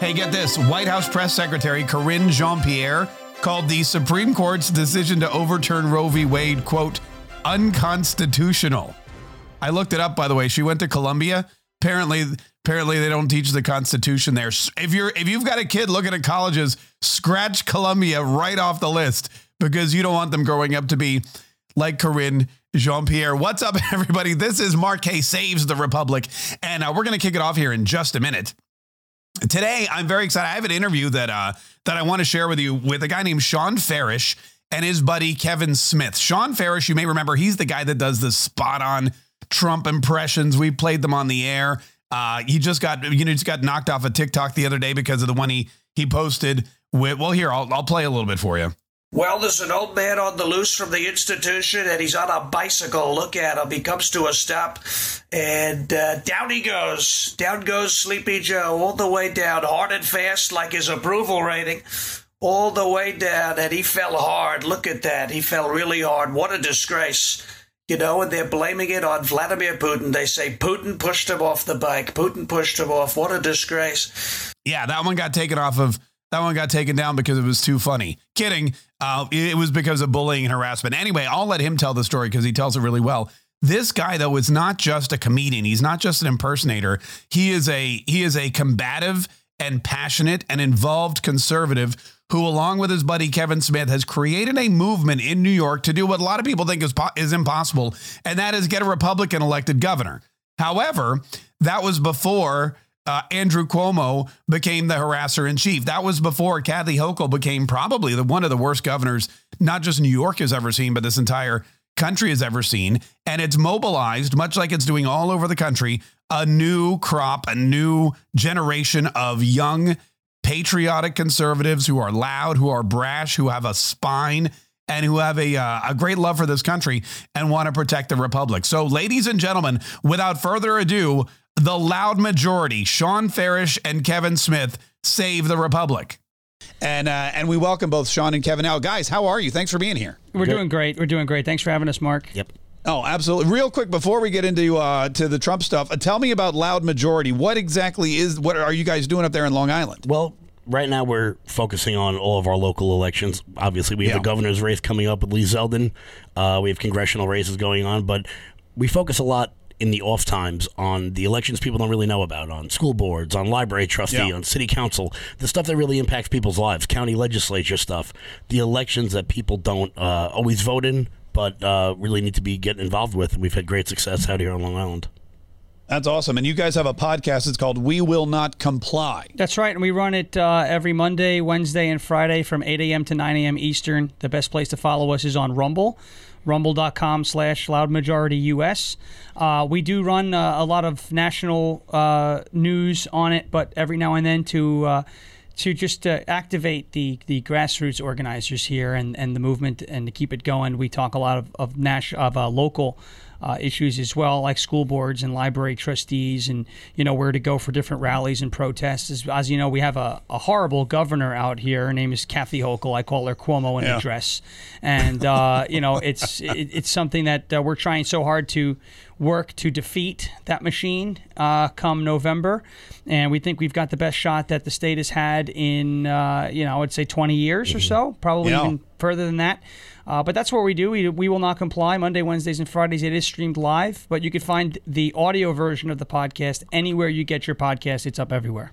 Hey, get this. White House Press Secretary Karine Jean-Pierre called the Supreme Court's decision to overturn Roe v. Wade, quote, unconstitutional. I looked it up, by the way. She went to Columbia. Apparently, apparently they don't teach the Constitution there. If you're if you've got a kid looking at colleges, scratch Columbia right off the list because you don't want them growing up to be like Karine Jean-Pierre. What's up, everybody? This is Mark Kaye Saves the Republic, and uh, we're going to kick it off here in just a minute. Today, I'm very excited. I have an interview that uh, that I want to share with you with a guy named Shawn Farash and his buddy Kevin Smith. Shawn Farash, you may remember, he's the guy that does the spot on Trump impressions. We played them on the air. Uh, he just got you know just got knocked off of TikTok the other day because of the one he he posted with. Well, here I'll I'll play a little bit for you. Well, there's an old man on the loose from the institution, and he's on a bicycle. Look at him. He comes to a stop, and uh, down he goes. Down goes Sleepy Joe, all the way down, hard and fast, like his approval rating, all the way down. And he fell hard. Look at that. He fell really hard. What a disgrace. You know, and they're blaming it on Vladimir Putin. They say Putin pushed him off the bike. Putin pushed him off. What a disgrace. Yeah, that one got taken off of that one got taken down because it was too funny. Kidding. Uh, it was because of bullying and harassment. Anyway, I'll let him tell the story because he tells it really well. This guy though is not just a comedian. He's not just an impersonator. He is a he is a combative and passionate and involved conservative who, along with his buddy Kevin Smith, has created a movement in New York to do what a lot of people think is, is impossible, and that is get a Republican elected governor. However, that was before uh, Andrew Cuomo became the harasser in chief. That was before Kathy Hochul became probably the one of the worst governors, not just New York has ever seen, but this entire country has ever seen. And it's mobilized, much like it's doing all over the country, a new crop, a new generation of young, patriotic conservatives who are loud, who are brash, who have a spine. And who have a, uh, a great love for this country and want to protect the republic. So, ladies and gentlemen, without further ado, the loud majority, Shawn Farash and Kevin Smith, save the Republic. And uh, and we welcome both Sean and Kevin. Now, guys, how are you? Thanks for being here. We're Good. doing great. We're doing great. Thanks for having us, Mark. Yep. Oh, absolutely. Real quick before we get into uh, to the Trump stuff, uh, tell me about loud majority. What exactly is what are you guys doing up there in Long Island? Well, right now we're focusing on all of our local elections. Obviously, we have yeah. the governor's race coming up with Lee Zeldin. Uh, we have congressional races going on, but we focus a lot in the off times on the elections people don't really know about, on school boards, on library trustee, yeah. on city council, the stuff that really impacts people's lives, county legislature stuff, the elections that people don't uh, always vote in, but uh, really need to be getting involved with. And we've had great success out here on Long Island. That's awesome. And you guys have a podcast. It's called We Will Not Comply. That's right. And we run it uh, every Monday, Wednesday, and Friday from 8 a.m. to 9 a.m. Eastern. The best place to follow us is on Rumble rumble.com slash loudmajorityus. Uh, we do run uh, a lot of national uh, news on it, but every now and then to uh, to just uh, activate the, the grassroots organizers here and, and the movement and to keep it going, we talk a lot of, of, nas- of uh, local uh, issues as well, like school boards and library trustees, and you know where to go for different rallies and protests. As, as you know, we have a, a, horrible governor out here. Her name is Kathy Hochul. I call her Cuomo in yeah. a dress, and uh, you know it's it, it's something that uh, we're trying so hard to work to defeat that machine uh, come November, and we think we've got the best shot that the state has had in uh, you know I would say 20 years mm-hmm. or so, probably yeah. even further than that. Uh, but that's what we do. We, we will not comply. Monday, Wednesdays, and Fridays, it is streamed live, but you can find the audio version of the podcast anywhere you get your podcast. It's up everywhere.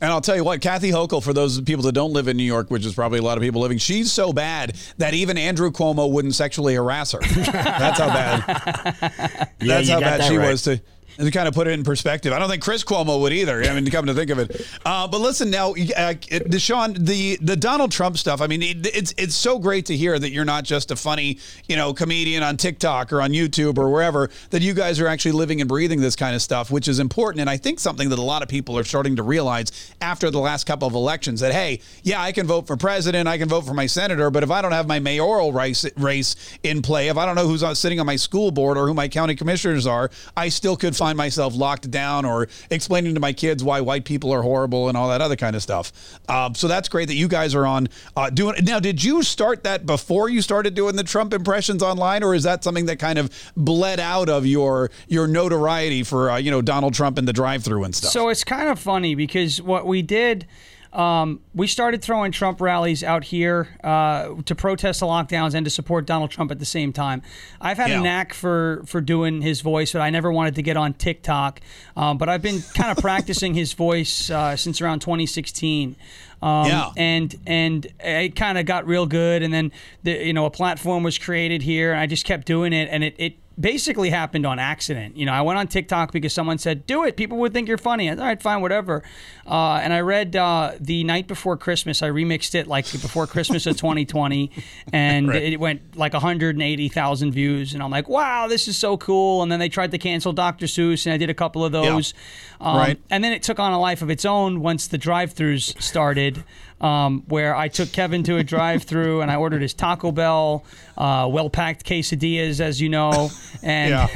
And I'll tell you what, Kathy Hochul, for those people that don't live in New York, which is probably a lot of people living, she's so bad that even Andrew Cuomo wouldn't sexually harass her. That's how bad. yeah, that's how bad that she right. was to to kind of put it in perspective. I don't think Chris Cuomo would either. I mean, come to think of it. Uh, but listen, now, uh, Deshaun, the the Donald Trump stuff. I mean, it, it's it's so great to hear that you're not just a funny, you know, comedian on TikTok or on YouTube or wherever. That you guys are actually living and breathing this kind of stuff, which is important, and I think something that a lot of people are starting to realize after the last couple of elections. That hey, yeah, I can vote for president, I can vote for my senator, but if I don't have my mayoral race race in play, if I don't know who's sitting on my school board or who my county commissioners are, I still could find myself locked down or explaining to my kids why white people are horrible and all that other kind of stuff. Uh, so that's great that you guys are on uh, doing. Now, did you start that before you started doing the Trump impressions online, or is that something that kind of bled out of your your notoriety for uh, you know Donald Trump and the drive-through and stuff? So it's kind of funny because what we did um, we started throwing Trump rallies out here uh, to protest the lockdowns and to support Donald Trump at the same time. I've had yeah. a knack for for doing his voice, but I never wanted to get on TikTok. Um, but I've been kind of practicing his voice uh, since around 2016. Um, yeah. And and it kind of got real good, and then the, you know a platform was created here, and I just kept doing it, and it, it basically happened on accident. You know, I went on TikTok because someone said, "Do it." People would think you're funny. All right, fine, whatever. Uh, and I read uh, the night before Christmas. I remixed it like before Christmas of 2020, and right. it went like 180,000 views. And I'm like, "Wow, this is so cool!" And then they tried to cancel Dr. Seuss, and I did a couple of those. Yeah. Um, right. And then it took on a life of its own once the drive-throughs started um, where I took Kevin to a drive-through and I ordered his Taco Bell, uh, well-packed quesadillas, as you know, and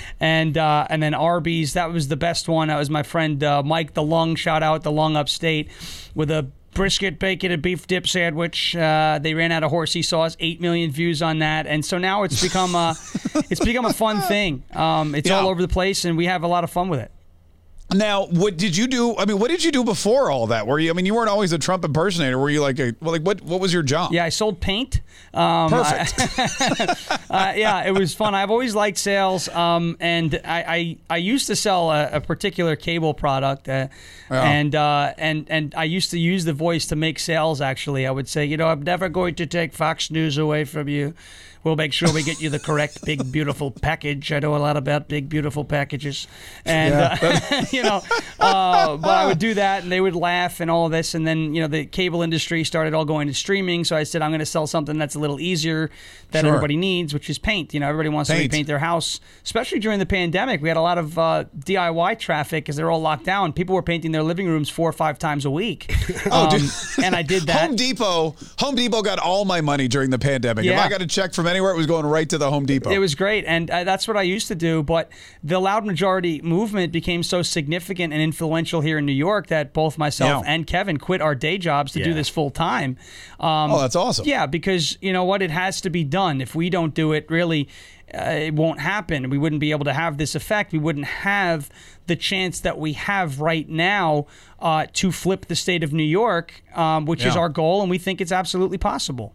and uh, and then Arby's. That was the best one. That was my friend uh, Mike the Lung. Shout out the Lung Upstate with a brisket, bacon, and beef dip sandwich. Uh, they ran out of horsey sauce. Eight million views on that, and so now it's become a it's become a fun thing. Um, it's yeah. all over the place, and we have a lot of fun with it. Now, what did you do? I mean, what did you do before all that? Were you? I mean, you weren't always a Trump impersonator. Were you like a? Well, like what? What was your job? Yeah, I sold paint. Um, Perfect. I, uh, yeah, it was fun. I've always liked sales, um, and I, I, I used to sell a, a particular cable product, uh, yeah. and uh, and and I used to use the voice to make sales. Actually, I would say, you know, I'm never going to take Fox News away from you. We'll make sure we get you the correct big beautiful package. I know a lot about big beautiful packages, and yeah, uh, you know, uh, but I would do that, and they would laugh and all this, and then you know the cable industry started all going to streaming. So I said I'm going to sell something that's a little easier that sure. everybody needs, which is paint. You know, everybody wants paint. to repaint their house, especially during the pandemic. We had a lot of uh, DIY traffic because they're all locked down. People were painting their living rooms four or five times a week. oh, um, and I did that. Home Depot. Home Depot got all my money during the pandemic. Yeah. If I got a check from anywhere, it was going right to the Home Depot. It was great, and uh, that's what I used to do. But the loud majority movement became so significant and influential here in New York that both myself yeah. and Kevin quit our day jobs to yeah. do this full time. Um, oh, that's awesome. Yeah, because you know what, it has to be done. If we don't do it, really. Uh, it won't happen. We wouldn't be able to have this effect. We wouldn't have the chance that we have right now uh, to flip the state of New York, um, which yeah. is our goal, and we think it's absolutely possible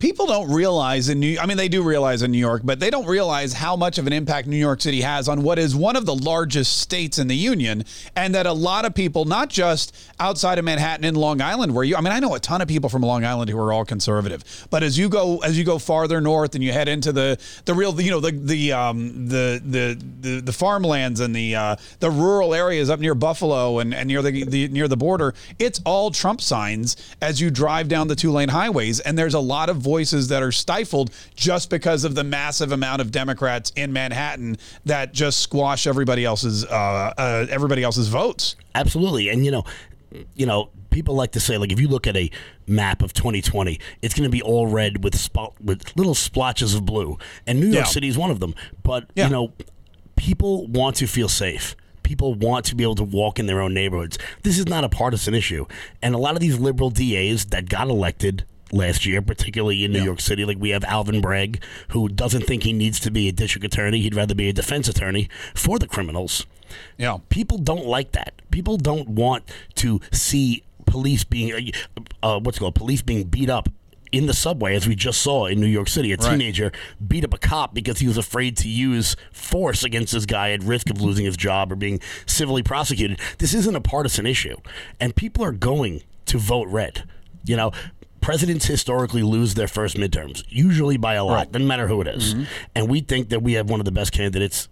people don't realize in New I mean they do realize in New York, but they don't realize how much of an impact New York City has on what is one of the largest states in the union and that a lot of people not just outside of Manhattan and Long Island where you I mean I know a ton of people from Long Island who are all conservative, but as you go as you go farther north and you head into the the real you know the the um the the the, the farmlands and the uh, the rural areas up near Buffalo and, and near the, the near the border, it's all Trump signs as you drive down the two lane highways and there's a lot of voices that are stifled just because of the massive amount of Democrats in Manhattan that just squash everybody else's uh, uh, everybody else's votes. Absolutely, and you know, you know, people like to say like if you look at a map of 2020, it's going to be all red with spot with little splotches of blue, and New York yeah. City is one of them. But yeah. you know, people want to feel safe people want to be able to walk in their own neighborhoods. This is not a partisan issue. And a lot of these liberal DAs that got elected last year, particularly in New yeah. York City. Like we have Alvin Bragg, who doesn't think he needs to be a district attorney. He'd rather be a defense attorney for the criminals. Yeah. People don't like that. People don't want to see police being, uh, uh what's it called, police being beat up in the subway, as we just saw in New York City. A right. teenager beat up a cop because he was afraid to use force against this guy at risk of losing his job or being civilly prosecuted. This isn't a partisan issue. And people are going to vote red. You know, presidents historically lose their first midterms, usually by a lot, right. doesn't matter who it is. Mm-hmm. And we think that we have one of the best candidates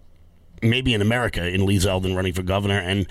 maybe in America, in Lee Zeldin running for governor. And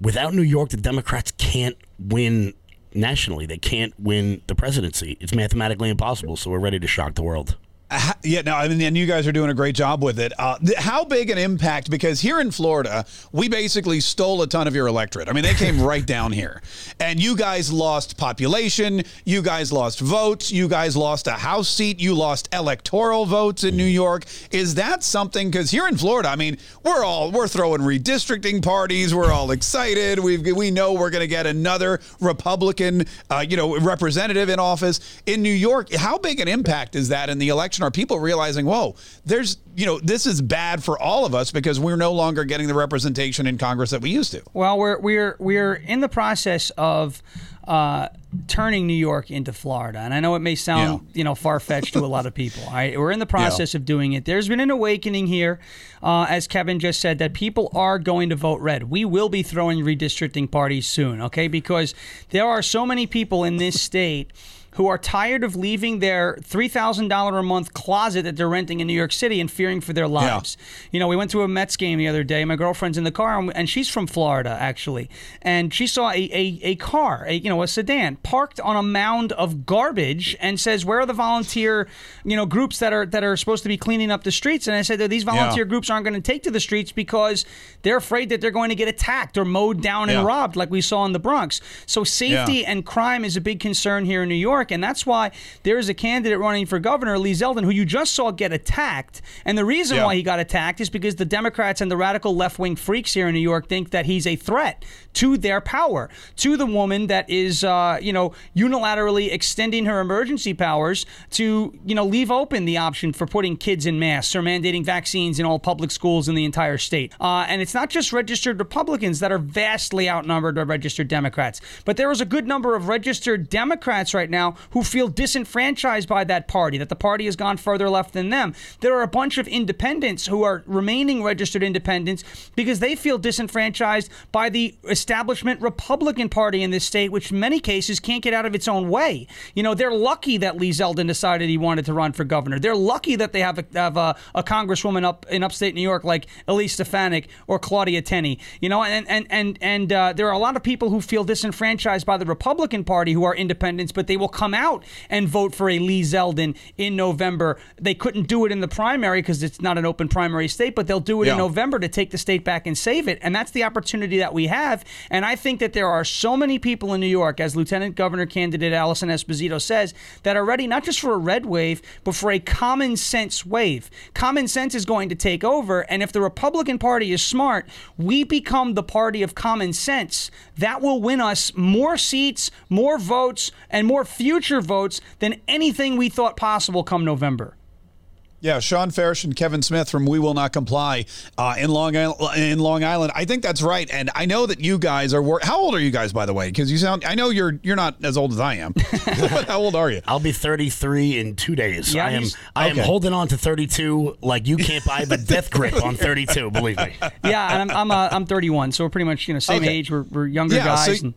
without New York, the Democrats can't win nationally. They can't win the presidency. It's mathematically impossible. So we're ready to shock the world. Uh, yeah, no, I mean, and you guys are doing a great job with it. Uh, th- how big an impact? Because here in Florida, we basically stole a ton of your electorate. I mean, they came right down here, and you guys lost population. You guys lost votes. You guys lost a House seat. You lost electoral votes in New York. Is that something? Because here in Florida, I mean, we're all we're throwing redistricting parties. We're all excited. We we know we're going to get another Republican, uh, you know, representative in office in New York. How big an impact is that in the election? Are people realizing, whoa, there's, you know, this is bad for all of us because we're no longer getting the representation in Congress that we used to? Well, we're we're we're in the process of uh, turning New York into Florida, and I know it may sound Yeah. you know far fetched to a lot of people. All right, we're in the process of doing it. There's been an awakening here, uh, as Kevin just said, that people are going to vote red. We will be throwing redistricting parties soon, okay? Because there are so many people in this state who are tired of leaving their $3,000 a month closet that they're renting in New York City and fearing for their lives. You know, we went to a Mets game the other day. My girlfriend's in the car, and, and she's from Florida, actually. And she saw a, a, a car, a, you know, a sedan, parked on a mound of garbage and says, where are the volunteer, you know, groups that are that are supposed to be cleaning up the streets? And I said, these volunteer groups aren't going to take to the streets because they're afraid that they're going to get attacked or mowed down and robbed like we saw in the Bronx. So safety Yeah. and crime is a big concern here in New York, and that's why there is a candidate running for governor, Lee Zeldin, who you just saw get attacked. And the reason Yeah. why he got attacked is because the Democrats and the radical left wing freaks here in New York think that he's a threat to their power, to the woman that is, uh, you know, unilaterally extending her emergency powers to, you know, leave open the option for putting kids in masks or mandating vaccines in all public schools in the entire state. Uh, and it's not just registered Republicans that are vastly outnumbered by registered Democrats, but there is a good number of registered Democrats right now who feel disenfranchised by that party, that the party has gone further left than them. There are a bunch of independents who are remaining registered independents because they feel disenfranchised by the establishment Republican Party in this state, which in many cases can't get out of its own way. You know, they're lucky that Lee Zeldin decided he wanted to run for governor. They're lucky that they have a, have a, a congresswoman up in upstate New York like Elise Stefanik or Claudia Tenney. You know, and and and and uh, there are a lot of people who feel disenfranchised by the Republican Party who are independents, but they will come out and vote for a Lee Zeldin in November. They couldn't do it in the primary because it's not an open primary state, but they'll do it Yeah. in November to take the state back and save it. And that's the opportunity that we have. And I think that there are so many people in New York, as Lieutenant Governor candidate Alison Esposito says, that are ready not just for a red wave, but for a common sense wave. Common sense is going to take over. And if the Republican Party is smart, we become the party of common sense. That will win us more seats, more votes, and more future votes than anything we thought possible come November. Yeah, Shawn Farash and Kevin Smith from We Will Not Comply uh, in Long Island. In Long Island, I think that's right, and I know that you guys are. Wor- how old are you guys, by the way? Because you sound. I know you're. You're not as old as I am. how old are you? I'll be 33 in two days. Yeah, I am. he's- I am holding on to 32 like you can't. I have a death grip on 32. Believe me. yeah, and I'm I'm, uh, I'm 31, so we're pretty much you know same Okay. age. We're, we're younger Yeah, so- guys. and,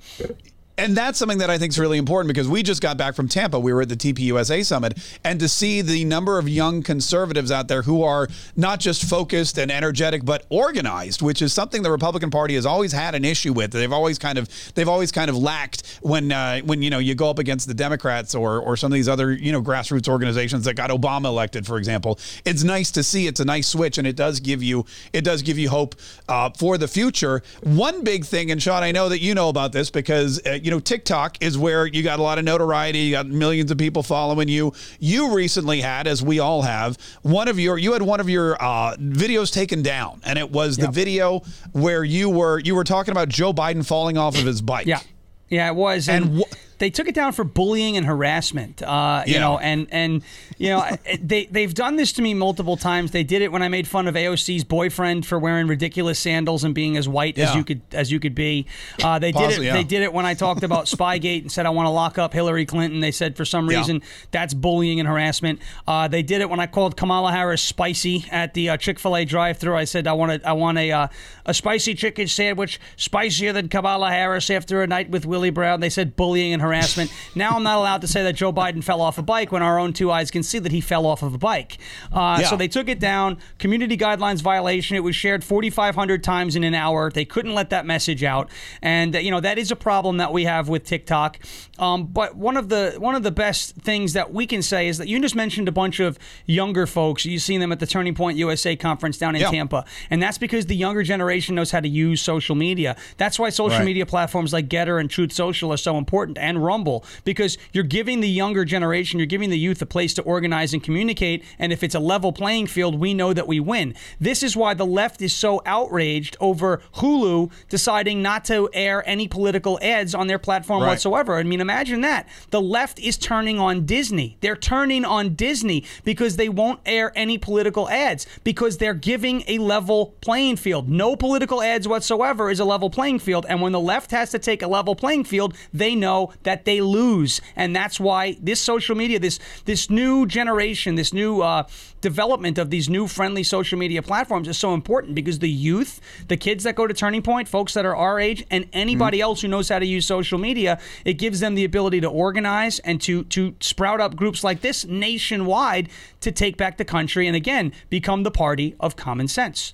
And that's something that I think is really important because we just got back from Tampa. We were at the TPUSA summit, and to see the number of young conservatives out there who are not just focused and energetic, but organized, which is something the Republican Party has always had an issue with. They've always kind of they've always kind of lacked when uh, when you know you go up against the Democrats or or some of these other you know grassroots organizations that got Obama elected, for example. It's nice to see. It's a nice switch, and it does give you it does give you hope uh, for the future. One big thing, and Sean, I know that you know about this because uh, you know TikTok is where you got a lot of notoriety. You got millions of people following you. You recently had, as we all have, one of your you had one of your uh, videos taken down, and it was the video where you were you were talking about Joe Biden falling off of his bike. yeah, yeah, it was. And, And wh- they took it down for bullying and harassment. Uh, you Yeah. know, and and you know they they've done this to me multiple times. They did it when I made fun of AOC's boyfriend for wearing ridiculous sandals and being as white as you could as you could be. Uh, they did it. yeah. They did it when I talked about Spygate and said I want to lock up Hillary Clinton. They said for some Yeah. reason that's bullying and harassment. Uh, they did it when I called Kamala Harris spicy at the uh, Chick Fil A drive-through. I said I want a, I want a uh, a spicy chicken sandwich, spicier than Kamala Harris after a night with Willie Brown. They said bullying and harassment. Harassment. Now I'm not allowed to say that Joe Biden fell off a bike when our own two eyes can see that he fell off of a bike. Uh, Yeah. So they took it down. Community guidelines violation. It was shared 4,500 times in an hour. They couldn't let that message out, and uh, you know that is a problem that we have with TikTok. Um, but one of the one of the best things that we can say is that you just mentioned a bunch of younger folks. You've seen them at the Turning Point USA conference down in Yeah. Tampa, and that's because the younger generation knows how to use social media. That's why social Right. media platforms like Gettr and Truth Social are so important, and Rumble, because you're giving the younger generation, you're giving the youth a place to organize and communicate. And if it's a level playing field, we know that we win. This is why the left is so outraged over Hulu deciding not to air any political ads on their platform Right. whatsoever. I mean, imagine that. The left is turning on Disney. They're turning on Disney because they won't air any political ads because they're giving a level playing field. No political ads whatsoever is a level playing field. And when the left has to take a level playing field, they know that they lose. And that's why this social media, this this new generation, this new uh, development of these new friendly social media platforms is so important because the youth, the kids that go to Turning Point, folks that are our age, and anybody else who knows how to use social media, it gives them the ability to organize and to to sprout up groups like this nationwide to take back the country and again become the party of common sense.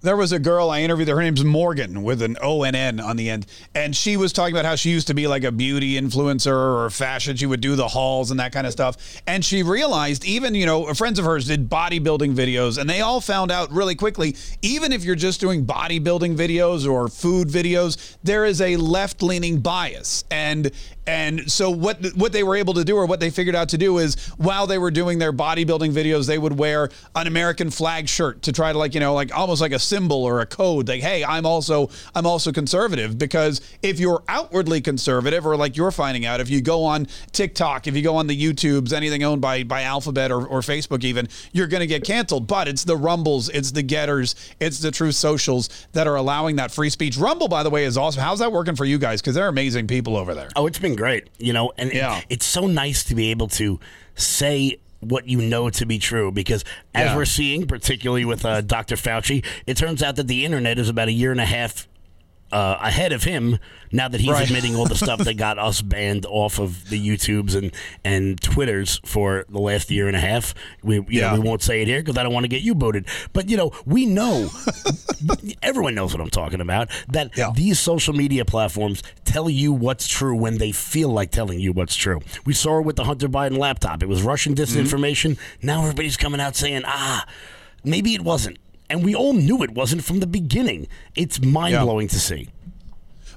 There was a girl I interviewed. Her name's Morgan with an O N N on the end, and she was talking about how she used to be like a beauty influencer or fashion. She would do the hauls and that kind of stuff. And she realized, even you know, friends of hers did bodybuilding videos, and they all found out really quickly. Even if you're just doing bodybuilding videos or food videos, there is a left leaning bias, and and so what what they were able to do or what they figured out to do is while they were doing their bodybuilding videos, they would wear an American flag shirt to try to like you know like almost like a symbol or a code like hey I'm also I'm also conservative. Because if you're outwardly conservative or like you're finding out if you go on TikTok if you go on the YouTubes anything owned by by Alphabet or, or Facebook even you're going to get canceled. But it's the Rumbles it's the Gettrs it's the Truth Socials that are allowing that free speech. Rumble by the way is awesome. How's that working for you guys? Because they're amazing people over there. Oh, it's been great, you know, and Yeah. it, it's so nice to be able to say what you know to be true because as Yeah. we're seeing, particularly with uh, Dr. Fauci, it turns out that the internet is about a year and a half uh, ahead of him now that he's Right. admitting all the stuff that got us banned off of the YouTubes and, and Twitters for the last year and a half. We you Yeah. know we won't say it here because I don't want to get you booted. But you know we know everyone knows what I'm talking about. That Yeah. these social media platforms tell you what's true when they feel like telling you what's true. We saw it with the Hunter Biden laptop. It was Russian disinformation. Now everybody's coming out saying, ah, maybe it wasn't. And we all knew it wasn't from the beginning. It's mind blowing to see.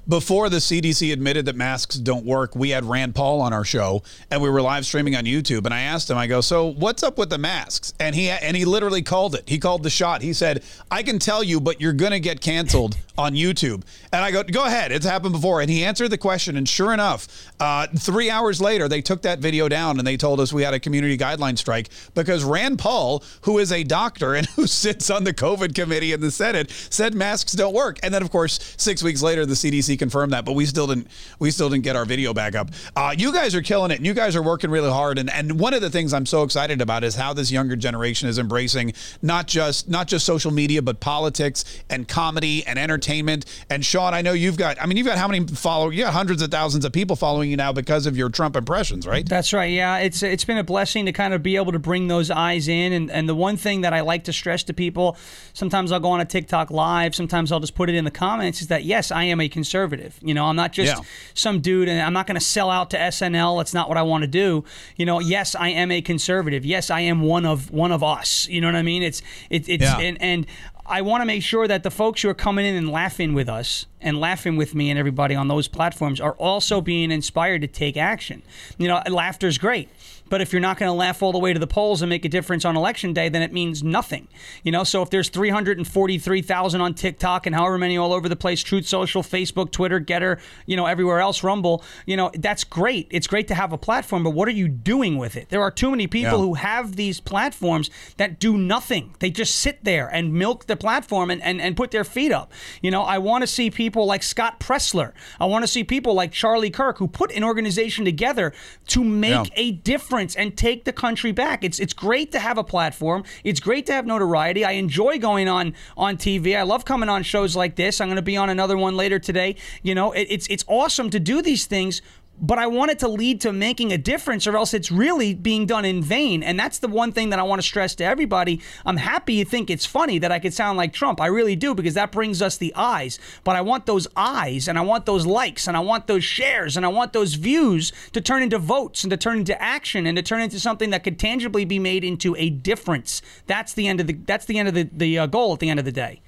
Before the CDC admitted that masks don't work, we had Rand Paul on our show and we were live streaming on YouTube. And I asked him, I go, "So what's up with the masks?" And he and he literally called it. He called the shot. He said, "I can tell you, but you're gonna get canceled on YouTube." And I go, "Go ahead. It's happened before." And he answered the question. And sure enough, uh, three hours later, they took that video down and they told us we had a community guideline strike because Rand Paul, who is a doctor and who sits on the COVID committee in the Senate, said masks don't work. And then, of course, six weeks later, the CDC confirmed that, but we still didn't we still didn't get our video back up. Uh, you guys are killing it, and you guys are working really hard. And and one of the things I'm so excited about is how this younger generation is embracing not just not just social media, but politics and comedy and entertainment. And Sean, I know you've got I mean you've got how many followers? you got hundreds of thousands of people following you now because of your Trump impressions, right? That's right. Yeah, it's it's been a blessing to kind of be able to bring those eyes in, and and the one thing that I like to stress to people, sometimes I'll go on a TikTok live, sometimes I'll just put it in the comments, is that yes, I am a conservative. You know, I'm not just Yeah. some dude, and I'm not going to sell out to SNL. That's not what I want to do. You know, yes, I am a conservative. Yes, I am one of one of us. You know what I mean? It's it, it's Yeah. and and. I want to make sure that the folks who are coming in and laughing with us and laughing with me and everybody on those platforms are also being inspired to take action. You know, laughter's great. But if you're not going to laugh all the way to the polls and make a difference on election day, then it means nothing. You know, so if there's 343,000 on TikTok and however many all over the place, Truth Social, Facebook, Twitter, Gettr, you know, everywhere else, Rumble, you know, that's great. It's great to have a platform, but what are you doing with it? There are too many people Yeah. who have these platforms that do nothing. They just sit there and milk the platform and, and, and put their feet up. You know, I want to see people like Scott Presler. I want to see people like Charlie Kirk who put an organization together to make Yeah. a difference and take the country back. It's it's great to have a platform. It's great to have notoriety. I enjoy going on on TV. I love coming on shows like this. I'm going to be on another one later today. You know, it, it's it's awesome to do these things. But I want it to lead to making a difference, or else it's really being done in vain. And that's the one thing that I want to stress to everybody. I'm happy you think it's funny that I could sound like Trump. I really do, because that brings us the eyes. But I want those eyes, and I want those likes, and I want those shares, and I want those views to turn into votes and to turn into action and to turn into something that could tangibly be made into a difference. That's the end of the. That's the end of the, the uh, goal at the end of the day.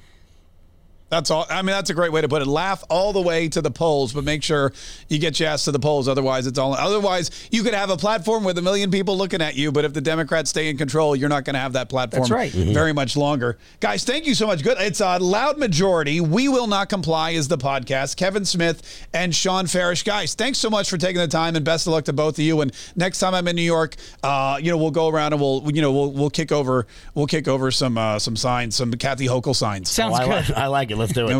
That's all. I mean, that's a great way to put it. Laugh all the way to the polls, but make sure you get your ass to the polls. Otherwise, it's all. Otherwise, you could have a platform with a million people looking at you, but if the Democrats stay in control, you're not going to have that platform That's right. very much longer. Guys, thank you so much. Good. It's a loud majority. We will not comply is the podcast. Kevin Smith and Shawn Farash. Guys, thanks so much for taking the time, and best of luck to both of you. And next time I'm in New York, uh, you know, we'll go around and we'll, you know, we'll we'll kick over we'll kick over some uh, some signs, some Kathy Hochul signs. Sounds Oh, I, good. like, I like it. Let's do it.